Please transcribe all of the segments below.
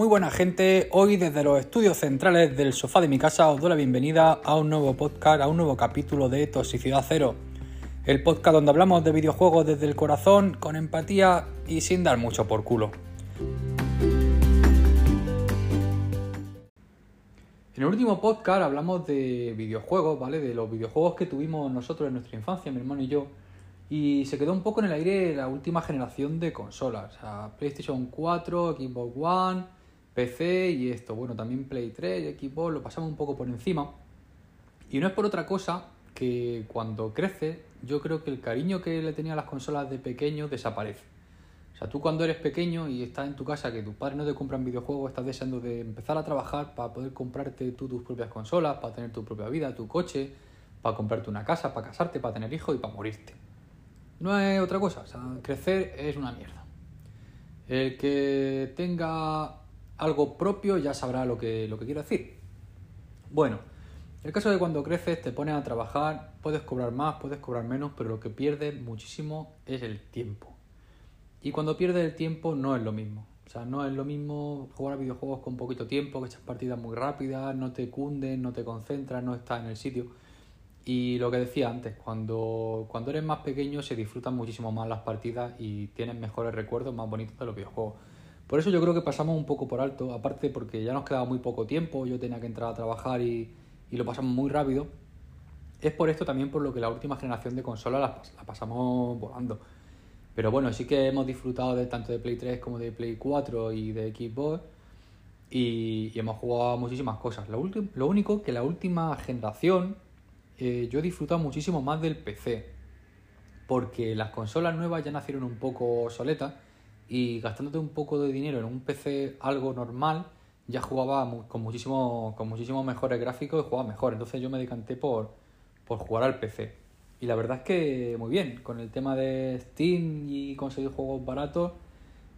Muy buena gente, hoy desde los estudios centrales del sofá de mi casa os doy la bienvenida a un nuevo podcast, a un nuevo capítulo de Toxicidad Cero. El podcast donde hablamos de videojuegos desde el corazón, con empatía y sin dar mucho por culo. En el último podcast hablamos de videojuegos, ¿vale? De los videojuegos que tuvimos nosotros en nuestra infancia, mi hermano y yo. Y se quedó un poco en el aire la última generación de consolas. PlayStation 4, Xbox One, PC y esto. Bueno, también Play 3 y Xbox lo pasamos un poco por encima. Y no es por otra cosa que cuando crece, yo creo que el cariño que le tenía a las consolas de pequeño desaparece. O sea, tú cuando eres pequeño y estás en tu casa, que tus padres no te compran videojuegos, estás deseando de empezar a trabajar para poder comprarte tú tus propias consolas, para tener tu propia vida, tu coche, para comprarte una casa, para casarte, para tener hijos y para morirte. No es otra cosa, o sea, crecer es una mierda. El que tenga algo propio ya sabrá lo que, lo que quiero decir. Bueno, el caso de cuando creces te pones a trabajar, puedes cobrar más, puedes cobrar menos, pero lo que pierdes muchísimo es el tiempo. Y cuando pierdes el tiempo no es lo mismo. O sea, no es lo mismo jugar a videojuegos con poquito tiempo, que echas partidas muy rápidas, no te cunden, no te concentras, no estás en el sitio. Y lo que decía antes, cuando, cuando eres más pequeño se disfrutan muchísimo más las partidas y tienes mejores recuerdos más bonitos de los videojuegos. Por eso yo creo que pasamos un poco por alto, aparte porque ya nos quedaba muy poco tiempo, yo tenía que entrar a trabajar y, y lo pasamos muy rápido. Es por esto también por lo que la última generación de consolas la, pasamos volando. Pero bueno, sí que hemos disfrutado de tanto de Play 3 como de Play 4 y de Xbox y, y hemos jugado muchísimas cosas. Lo, lo único que la última generación eh, yo he disfrutado muchísimo más del PC. Porque las consolas nuevas ya nacieron un poco soletas y gastándote un poco de dinero en un PC algo normal, ya jugaba con muchísimo, con muchísimos mejores gráficos y jugaba mejor. Entonces yo me decanté por, por jugar al PC. Y la verdad es que muy bien, con el tema de Steam y conseguir juegos baratos,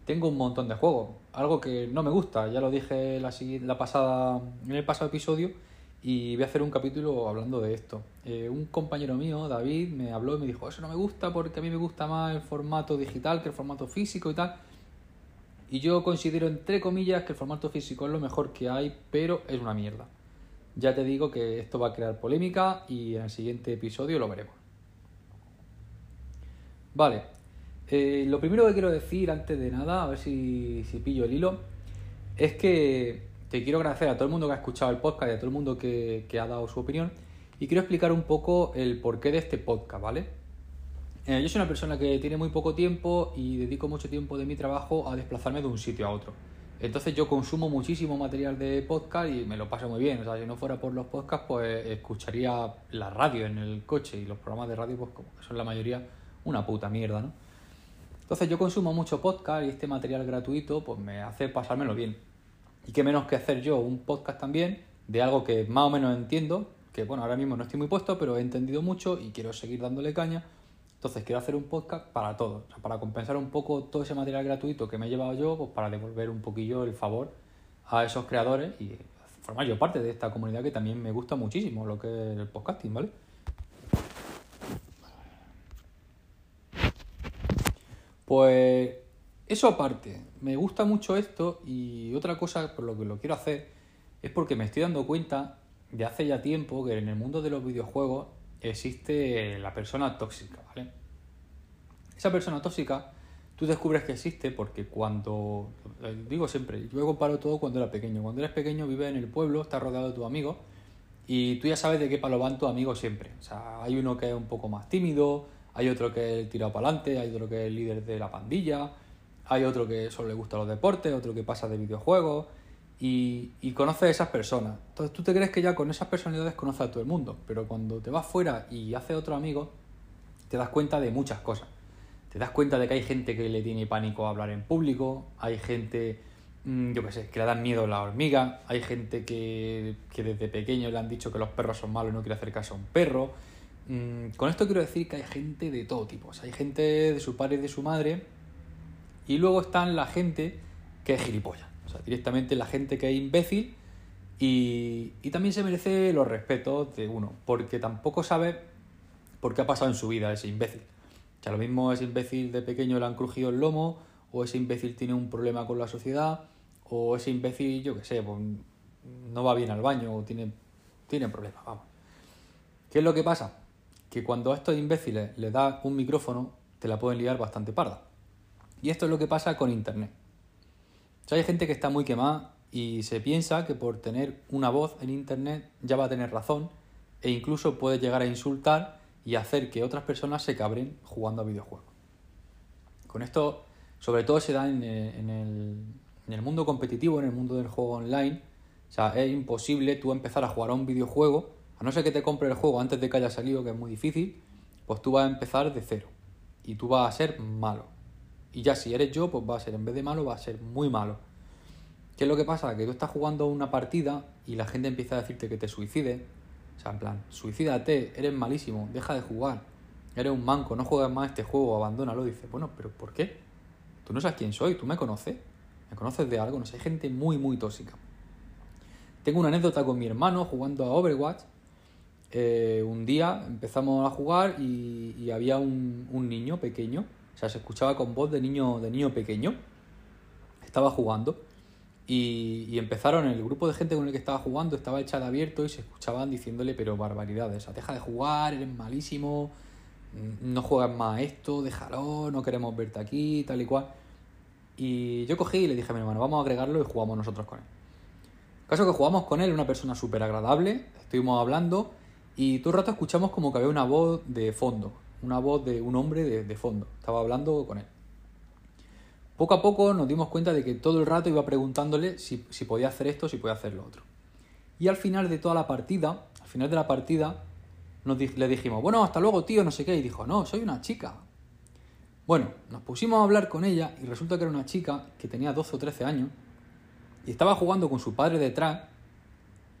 tengo un montón de juegos. Algo que no me gusta, ya lo dije la, la pasada, en el pasado episodio, y voy a hacer un capítulo hablando de esto. Eh, un compañero mío, David, me habló y me dijo, eso no me gusta porque a mí me gusta más el formato digital que el formato físico y tal. Y yo considero, entre comillas, que el formato físico es lo mejor que hay, pero es una mierda. Ya te digo que esto va a crear polémica y en el siguiente episodio lo veremos. Vale, eh, lo primero que quiero decir antes de nada, a ver si, si pillo el hilo, es que quiero agradecer a todo el mundo que ha escuchado el podcast y a todo el mundo que, ha dado su opinión. Y quiero explicar un poco el porqué de este podcast, ¿vale? Eh, yo soy una persona que tiene muy poco tiempo y dedico mucho tiempo de mi trabajo a desplazarme de un sitio a otro. Entonces yo consumo muchísimo material de podcast y me lo paso muy bien. O sea, si no fuera por los podcasts, pues escucharía la radio en el coche y los programas de radio, pues como son la mayoría una puta mierda, ¿no? Entonces yo consumo mucho podcast y este material gratuito pues me hace pasármelo bien. Y qué menos que hacer yo un podcast también de algo que más o menos entiendo, que bueno, ahora mismo no estoy muy puesto, pero he entendido mucho y quiero seguir dándole caña. Entonces quiero hacer un podcast para todos, para compensar un poco todo ese material gratuito que me he llevado yo, pues para devolver un poquillo el favor a esos creadores y formar yo parte de esta comunidad que también me gusta muchísimo lo que es el podcasting, ¿vale? Pues eso aparte, me gusta mucho esto y otra cosa por lo que lo quiero hacer es porque me estoy dando cuenta de hace ya tiempo que en el mundo de los videojuegos existe la persona tóxica, ¿vale? Esa persona tóxica tú descubres que existe porque cuando, eh, digo siempre, yo comparo todo cuando era pequeño. Cuando eres pequeño vives en el pueblo, estás rodeado de tus amigos y tú ya sabes de qué palo van tus amigos siempre. O sea, hay uno que es un poco más tímido, hay otro que es el tirado para adelante, hay otro que es el líder de la pandilla, hay otro que solo le gusta los deportes, otro que pasa de videojuegos y, y a esas personas. Entonces tú te crees que ya con esas personalidades conoces a todo el mundo, pero cuando te vas fuera y haces otro amigo, te das cuenta de muchas cosas. Te das cuenta de que hay gente que le tiene pánico a hablar en público, hay gente, mm, yo qué sé, que le dan miedo a la hormiga, hay gente que, que desde pequeño le han dicho que los perros son malos y no quiere hacer caso a un perro. Mm, con esto quiero decir que hay gente de todo tipo. hay gente de su padre y de su madre y luego están la gente que es gilipollas. O sea, directamente la gente que es imbécil y, y también se merece los respetos de uno, porque tampoco sabe por qué ha pasado en su vida ese imbécil. O sea, lo mismo ese imbécil de pequeño le han crujido el lomo, o ese imbécil tiene un problema con la sociedad, o ese imbécil, yo qué sé, pues, no va bien al baño o tiene, tiene problemas, vamos. ¿Qué es lo que pasa? Que cuando a estos imbéciles les das un micrófono, te la pueden liar bastante parda. Y esto es lo que pasa con Internet. Hay gente que está muy quemada y se piensa que por tener una voz en Internet ya va a tener razón e incluso puede llegar a insultar y hacer que otras personas se cabren jugando a videojuegos. Con esto, sobre todo se da en, en, el, en el mundo competitivo, en el mundo del juego online. O sea, es imposible tú empezar a jugar a un videojuego, a no ser que te compre el juego antes de que haya salido, que es muy difícil, pues tú vas a empezar de cero. Y tú vas a ser malo. Y ya si eres yo, pues va a ser, en vez de malo, va a ser muy malo. ¿Qué es lo que pasa? Que tú estás jugando una partida y la gente empieza a decirte que te suicides. O sea, en plan, suicídate, eres malísimo, deja de jugar. Eres un manco, no juegas más este juego, abandónalo. Dices, bueno, pero ¿por qué? Tú no sabes quién soy, tú me conoces. Me conoces de algo, no sé, hay gente muy, muy tóxica. Tengo una anécdota con mi hermano jugando a Overwatch. Eh, un día empezamos a jugar y, había un niño pequeño o sea, se escuchaba con voz de niño, de niño pequeño. Estaba jugando. Y, empezaron, el grupo de gente con el que estaba jugando estaba el chat abierto y se escuchaban diciéndole, pero barbaridades. O sea, deja de jugar, eres malísimo, no juegas más esto, déjalo, no queremos verte aquí, tal y cual. Y yo cogí y le dije a mi hermano, vamos a agregarlo y jugamos nosotros con él. Caso que jugamos con él, una persona súper agradable, estuvimos hablando y todo el rato escuchamos como que había una voz de fondo, una voz de un hombre de, fondo. Estaba hablando con él. Poco a poco nos dimos cuenta de que todo el rato iba preguntándole si, podía hacer esto, si podía hacer lo otro. Y al final de toda la partida, al final de la partida, nos le dijimos, bueno, hasta luego, tío, no sé qué. Y dijo, no, soy una chica. Bueno, nos pusimos a hablar con ella y resulta que era una chica que tenía 12 o 13 años y estaba jugando con su padre detrás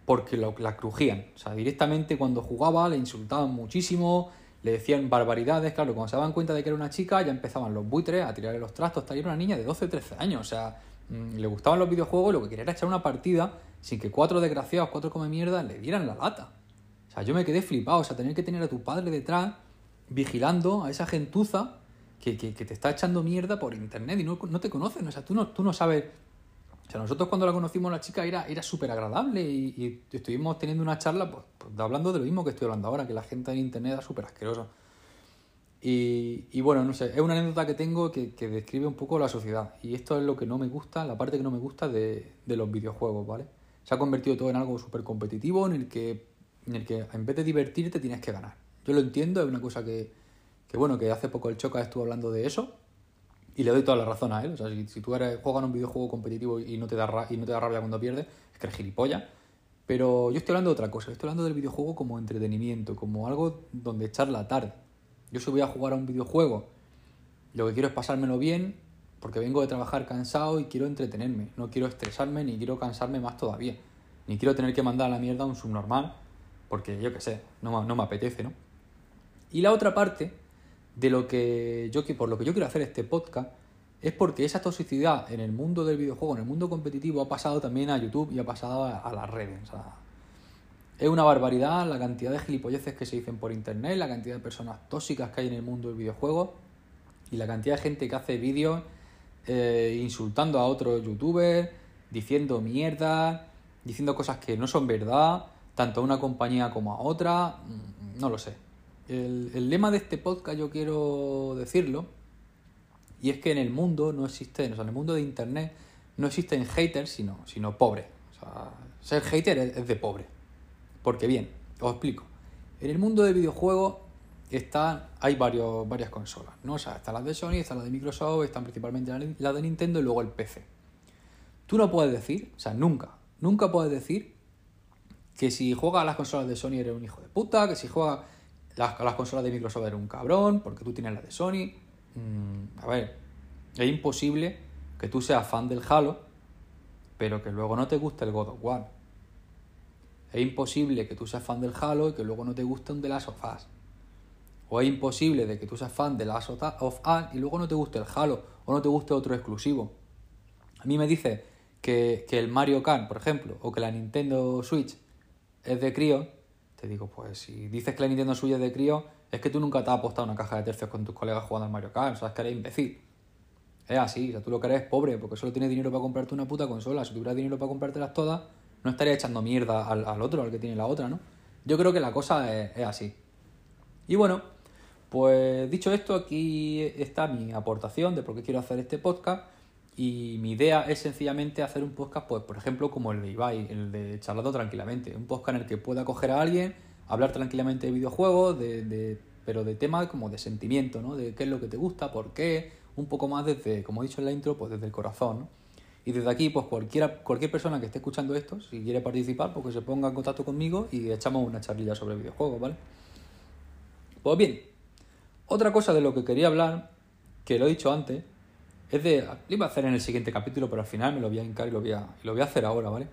porque la crujían. O sea, directamente cuando jugaba le insultaban muchísimo, le decían barbaridades, claro, cuando se daban cuenta de que era una chica ya empezaban los buitres a tirarle los trastos, tal, era una niña de 12 13 años, o sea, mm, le gustaban los videojuegos lo que quería era echar una partida sin que cuatro desgraciados, cuatro come mierda, le dieran la lata. O sea, yo me quedé flipado, o sea, tener que tener a tu padre detrás vigilando a esa gentuza que, que, te está echando mierda por internet y no, no, te conocen, o sea, tú no, tú no sabes... O sea, nosotros cuando la conocimos la chica era, era súper agradable y, estuvimos teniendo una charla pues, pues, hablando de lo mismo que estoy hablando ahora, que la gente en internet era súper asquerosa. Y, y, bueno, no sé, es una anécdota que tengo que, que, describe un poco la sociedad. Y esto es lo que no me gusta, la parte que no me gusta de, de los videojuegos, ¿vale? Se ha convertido todo en algo súper competitivo en el, que, en el que en vez de divertirte tienes que ganar. Yo lo entiendo, es una cosa que, que bueno, que hace poco el Choca estuvo hablando de eso y le doy toda la razón a él. O sea, si, tú eres, juegas en un videojuego competitivo y no, te da y no te da rabia cuando pierdes, es que eres gilipollas. Pero yo estoy hablando de otra cosa. Estoy hablando del videojuego como entretenimiento, como algo donde echar la tarde. Yo si voy a jugar a un videojuego, lo que quiero es pasármelo bien, porque vengo de trabajar cansado y quiero entretenerme. No quiero estresarme ni quiero cansarme más todavía. Ni quiero tener que mandar a la mierda a un subnormal, porque yo qué sé, no, no me apetece, ¿no? Y la otra parte de lo que yo por lo que yo quiero hacer este podcast es porque esa toxicidad en el mundo del videojuego, en el mundo competitivo, ha pasado también a YouTube y ha pasado a, las redes. es una barbaridad la cantidad de gilipolleces que se dicen por internet, la cantidad de personas tóxicas que hay en el mundo del videojuego y la cantidad de gente que hace vídeos eh, insultando a otros youtubers, diciendo mierda, diciendo cosas que no son verdad, tanto a una compañía como a otra, mm, no lo sé. El, lema de este podcast yo quiero decirlo, y es que en el mundo no existen, o sea, en el mundo de Internet no existen haters, sino, sino pobres. O sea, ser hater es, de pobre. Porque bien, os explico. En el mundo de videojuegos está, hay varios, varias consolas, ¿no? O sea, están las de Sony, están las de Microsoft, están principalmente las de Nintendo y luego el PC. Tú no puedes decir, o sea, nunca, nunca puedes decir que si juegas a las consolas de Sony eres un hijo de puta, que si juegas las, las consolas de Microsoft eran un cabrón, porque tú tienes la de Sony. Mm, a ver, es imposible que tú seas fan del Halo, pero que luego no te guste el God of War. Es imposible que tú seas fan del Halo y que luego no te guste un The Last of Us. O es imposible de que tú seas fan de Last of Us y luego no te guste el Halo o no te guste otro exclusivo. A mí me dice que, que el Mario Kart, por ejemplo, o que la Nintendo Switch es de crío, te digo, pues si dices que la Nintendo suya es de crío, es que tú nunca te has apostado una caja de tercios con tus colegas jugando al Mario Kart, sabes que eres imbécil. Es así, o sea, tú lo que eres es pobre, porque solo tienes dinero para comprarte una puta consola. Si tuvieras dinero para comprártelas todas, no estarías echando mierda al, al otro, al que tiene la otra, ¿no? Yo creo que la cosa es, es así. Y bueno, pues dicho esto, aquí está mi aportación de por qué quiero hacer este podcast. Y mi idea es sencillamente hacer un podcast, pues, por ejemplo, como el de Ibai, el de Charlando Tranquilamente. Un podcast en el que pueda coger a alguien, hablar tranquilamente de videojuegos, de, de, pero de temas como de sentimiento, ¿no? De qué es lo que te gusta, por qué, un poco más desde, como he dicho en la intro, pues desde el corazón, ¿no? Y desde aquí, pues cualquiera, cualquier persona que esté escuchando esto, si quiere participar, pues que se ponga en contacto conmigo y echamos una charlilla sobre videojuegos, ¿vale? Pues bien, otra cosa de lo que quería hablar, que lo he dicho antes, es de. Lo iba a hacer en el siguiente capítulo, pero al final me lo voy a hincar y lo voy a, lo voy a hacer ahora, ¿vale?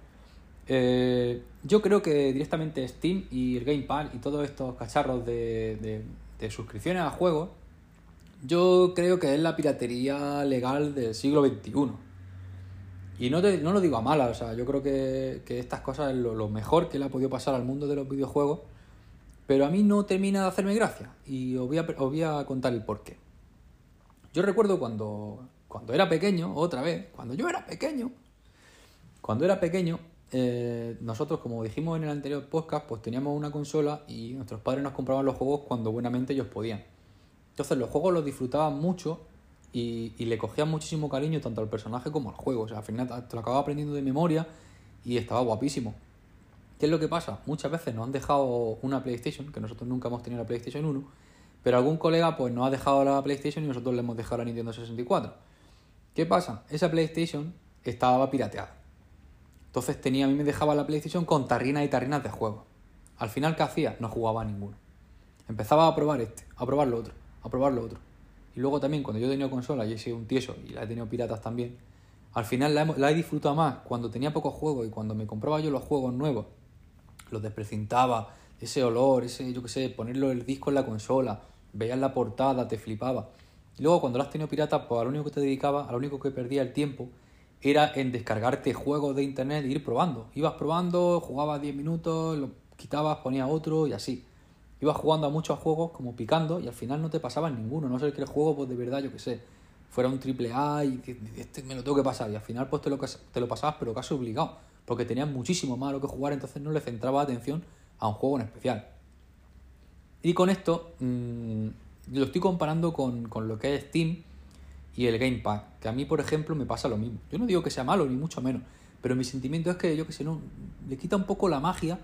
Eh, yo creo que directamente Steam y el Game Pass y todos estos cacharros de, de, suscripciones a juegos, yo creo que es la piratería legal del siglo XXI. Y no, te, no lo digo a mala, o sea, yo creo que, que estas cosas es lo, lo, mejor que le ha podido pasar al mundo de los videojuegos, pero a mí no termina de hacerme gracia. Y os voy a, os voy a contar el porqué. Yo recuerdo cuando, cuando era pequeño, otra vez, cuando yo era pequeño, cuando era pequeño, eh, nosotros, como dijimos en el anterior podcast, pues teníamos una consola y nuestros padres nos compraban los juegos cuando buenamente ellos podían. Entonces los juegos los disfrutaban mucho y, y, le cogían muchísimo cariño tanto al personaje como al juego. O sea, al final te lo acababa aprendiendo de memoria y estaba guapísimo. ¿Qué es lo que pasa? Muchas veces nos han dejado una PlayStation, que nosotros nunca hemos tenido la PlayStation 1, pero algún colega pues nos ha dejado la PlayStation y nosotros le hemos dejado la Nintendo 64. ¿Qué pasa? Esa PlayStation estaba pirateada. Entonces tenía, a mí me dejaba la PlayStation con tarrinas y tarrinas de juego. Al final, ¿qué hacía? No jugaba a ninguno. Empezaba a probar este, a probar lo otro, a probar lo otro. Y luego también, cuando yo he tenido consola y he sido un tieso y la he tenido piratas también, al final la he, la he disfrutado más cuando tenía pocos juegos y cuando me compraba yo los juegos nuevos, los desprecintaba, ese olor, ese, yo qué sé, ponerlo el disco en la consola, veías la portada, te flipaba. Y luego cuando lo has tenido pirata, pues a lo único que te dedicaba, a lo único que perdía el tiempo, era en descargarte juegos de internet e ir probando. Ibas probando, jugabas 10 minutos, lo quitabas, ponías otro y así. Ibas jugando a muchos juegos como picando y al final no te pasabas ninguno, no sé que el juego pues de verdad, yo qué sé, fuera un triple A y este me lo tengo que pasar y al final pues te lo, te lo pasabas pero casi obligado, porque tenías muchísimo más lo que jugar, entonces no le centraba atención a un juego en especial. Y con esto mmm, lo estoy comparando con, con lo que es Steam y el Game Pass, que a mí, por ejemplo, me pasa lo mismo. Yo no digo que sea malo, ni mucho menos, pero mi sentimiento es que, yo que sé, no, le quita un poco la magia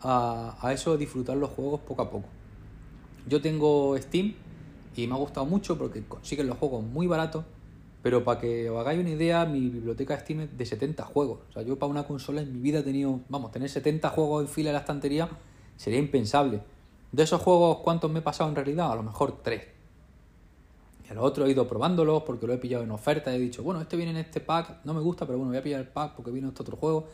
a, a eso de disfrutar los juegos poco a poco. Yo tengo Steam y me ha gustado mucho porque consiguen los juegos muy baratos, pero para que os hagáis una idea, mi biblioteca Steam es de 70 juegos. O sea, yo para una consola en mi vida he tenido, vamos, tener 70 juegos en fila en la estantería sería impensable. De esos juegos, ¿cuántos me he pasado en realidad? A lo mejor 3 el otro he ido probándolos porque lo he pillado en oferta. He dicho, bueno, este viene en este pack, no me gusta, pero bueno, voy a pillar el pack porque vino este otro juego.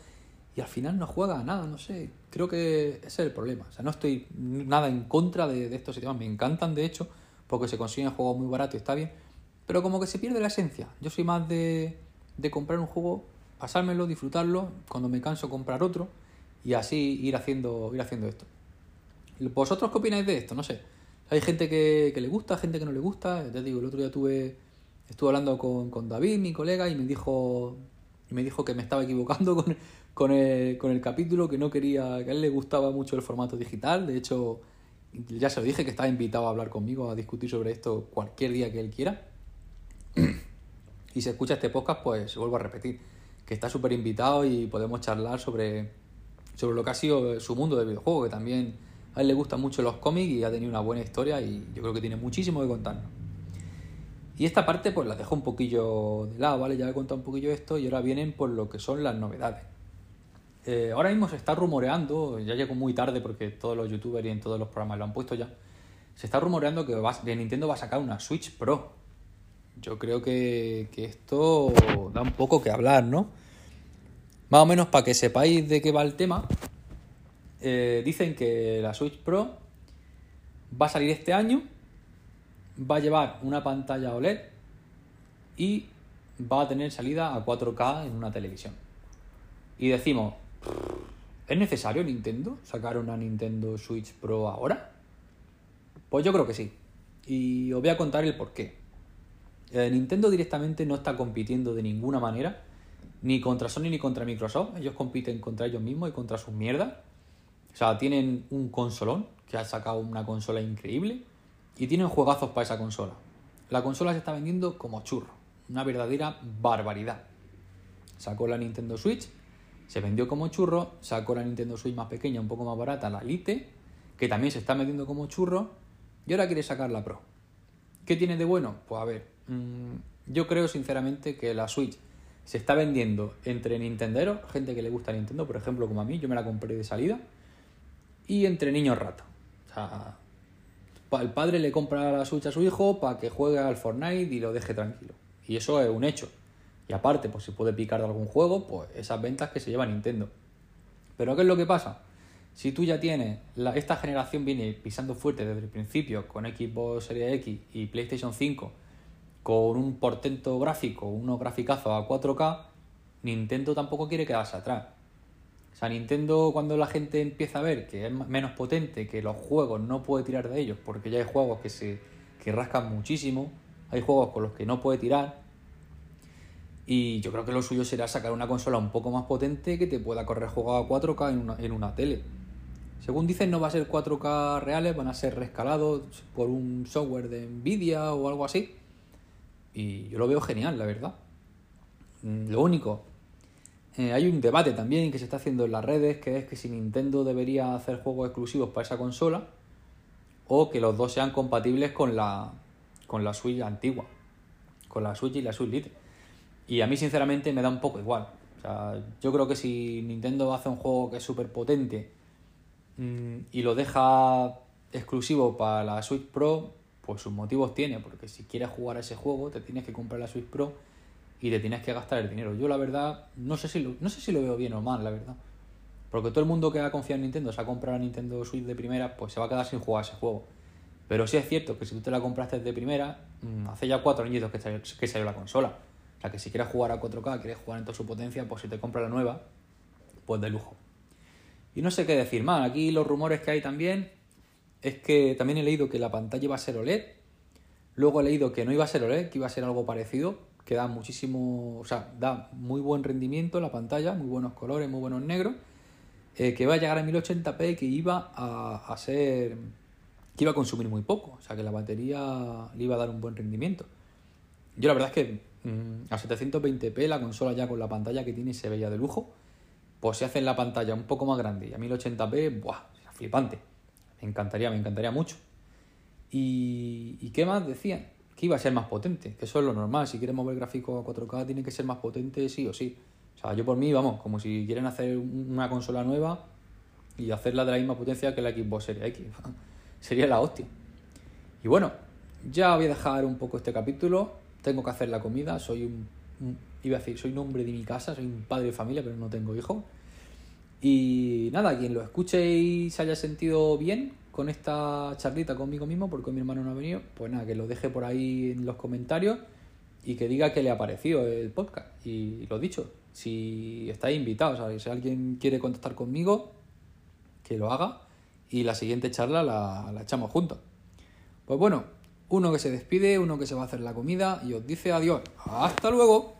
Y al final no juega a nada, no sé. Creo que ese es el problema. O sea, no estoy nada en contra de, de estos sistemas. Me encantan, de hecho, porque se consiguen juegos muy baratos y está bien. Pero como que se pierde la esencia. Yo soy más de, de comprar un juego, pasármelo, disfrutarlo. Cuando me canso, comprar otro. Y así ir haciendo, ir haciendo esto. ¿Vosotros qué opináis de esto? No sé. Hay gente que, le gusta, gente que no le gusta. Ya digo, el otro día tuve, estuve hablando con, con David, mi colega, y me dijo y me dijo que me estaba equivocando con, con, el, con el capítulo, que no quería, que a él le gustaba mucho el formato digital. De hecho, ya se lo dije que estaba invitado a hablar conmigo, a discutir sobre esto cualquier día que él quiera. Y si escucha este podcast, pues vuelvo a repetir, que está súper invitado y podemos charlar sobre, sobre lo que ha sido su mundo de videojuego, que también a él le gustan mucho los cómics y ha tenido una buena historia y yo creo que tiene muchísimo que contarnos. Y esta parte pues la dejo un poquillo de lado, ¿vale? Ya he contado un poquillo esto y ahora vienen por lo que son las novedades. Eh, ahora mismo se está rumoreando, ya llegó muy tarde porque todos los youtubers y en todos los programas lo han puesto ya, se está rumoreando que, va, Nintendo va a sacar una Switch Pro. Yo creo que, que esto da un poco que hablar, ¿no? Más o menos para que sepáis de qué va el tema, eh, dicen que la Switch Pro va a salir este año, va a llevar una pantalla OLED y va a tener salida a 4K en una televisión. Y decimos, ¿es necesario Nintendo sacar una Nintendo Switch Pro ahora? Pues yo creo que sí. Y os voy a contar el por qué. Eh, Nintendo directamente no está compitiendo de ninguna manera, ni contra Sony ni contra Microsoft. Ellos compiten contra ellos mismos y contra sus mierdas. O sea, tienen un consolón que ha sacado una consola increíble y tienen juegazos para esa consola. La consola se está vendiendo como churro, una verdadera barbaridad. Sacó la Nintendo Switch, se vendió como churro, sacó la Nintendo Switch más pequeña, un poco más barata, la Lite, que también se está vendiendo como churro, y ahora quiere sacar la Pro. ¿Qué tiene de bueno? Pues a ver, mmm, yo creo sinceramente que la Switch se está vendiendo entre Nintenderos, gente que le gusta Nintendo, por ejemplo, como a mí, yo me la compré de salida, y entre niños rata. O sea, el padre le compra la Switch a su hijo para que juegue al Fortnite y lo deje tranquilo. Y eso es un hecho. Y aparte, pues si puede picar de algún juego, pues esas ventas que se lleva Nintendo. Pero ¿qué es lo que pasa? Si tú ya tienes, esta generación viene pisando fuerte desde el principio con Xbox Series X y PlayStation 5, con un portento gráfico, unos graficazos a 4K, Nintendo tampoco quiere quedarse atrás. O sea, Nintendo cuando la gente empieza a ver que es menos potente, que los juegos no puede tirar de ellos, porque ya hay juegos que se que rascan muchísimo, hay juegos con los que no puede tirar, y yo creo que lo suyo será sacar una consola un poco más potente que te pueda correr juegos a 4K en una, en una tele. Según dicen, no va a ser 4K reales, van a ser rescalados por un software de Nvidia o algo así. Y yo lo veo genial, la verdad. Lo único, eh, hay un debate también que se está haciendo en las redes, que es que si Nintendo debería hacer juegos exclusivos para esa consola o que los dos sean compatibles con la, con la Switch antigua, con la Switch y la Switch Lite. Y a mí sinceramente me da un poco igual. O sea, yo creo que si Nintendo hace un juego que es súper potente mmm, y lo deja exclusivo para la Switch Pro, pues sus motivos tiene, porque si quieres jugar a ese juego te tienes que comprar la Switch Pro y te tienes que gastar el dinero. Yo la verdad no sé si lo, no sé si lo veo bien o mal, la verdad. Porque todo el mundo que ha confiado en Nintendo, se ha comprado la Nintendo Switch de primera, pues se va a quedar sin jugar ese juego. Pero sí es cierto que si tú te la compraste de primera, mmm, hace ya cuatro añitos que salió, que salió la consola. O sea que si quieres jugar a 4K, quieres jugar en toda su potencia, pues si te compras la nueva, pues de lujo. Y no sé qué decir más. Aquí los rumores que hay también es que también he leído que la pantalla iba a ser OLED. Luego he leído que no iba a ser OLED, que iba a ser algo parecido, que da muchísimo, o sea, da muy buen rendimiento la pantalla, muy buenos colores, muy buenos negros, eh, que va a llegar a 1080p, que iba a, ser, que iba a consumir muy poco, o sea, que la batería le iba a dar un buen rendimiento. Yo la verdad es que a 720p la consola ya con la pantalla que tiene se veía de lujo. Pues si hacen la pantalla un poco más grande y a 1080p, ¡buah! Flipante. Me encantaría, me encantaría mucho. ¿Y, ¿Y qué más decían? Que iba a ser más potente, eso es lo normal. Si quieres mover gráfico a 4K tiene que ser más potente sí o sí. O sea, yo por mí, vamos, como si quieren hacer una consola nueva y hacerla de la misma potencia que la Xbox Series X. Sería la hostia. Y bueno, ya voy a dejar un poco este capítulo tengo que hacer la comida, soy un, iba a decir, soy un hombre de mi casa, soy un padre de familia, pero no tengo hijos. Y nada, quien lo escuche y se haya sentido bien con esta charlita conmigo mismo, porque mi hermano no ha venido, pues nada, que lo deje por ahí en los comentarios y que diga que le ha parecido el podcast. Y lo dicho, si estáis invitados, ¿sabes? si alguien quiere contactar conmigo, que lo haga y la siguiente charla la, la echamos juntos. Pues bueno, uno que se despide, uno que se va a hacer la comida y os dice adiós. ¡Hasta luego!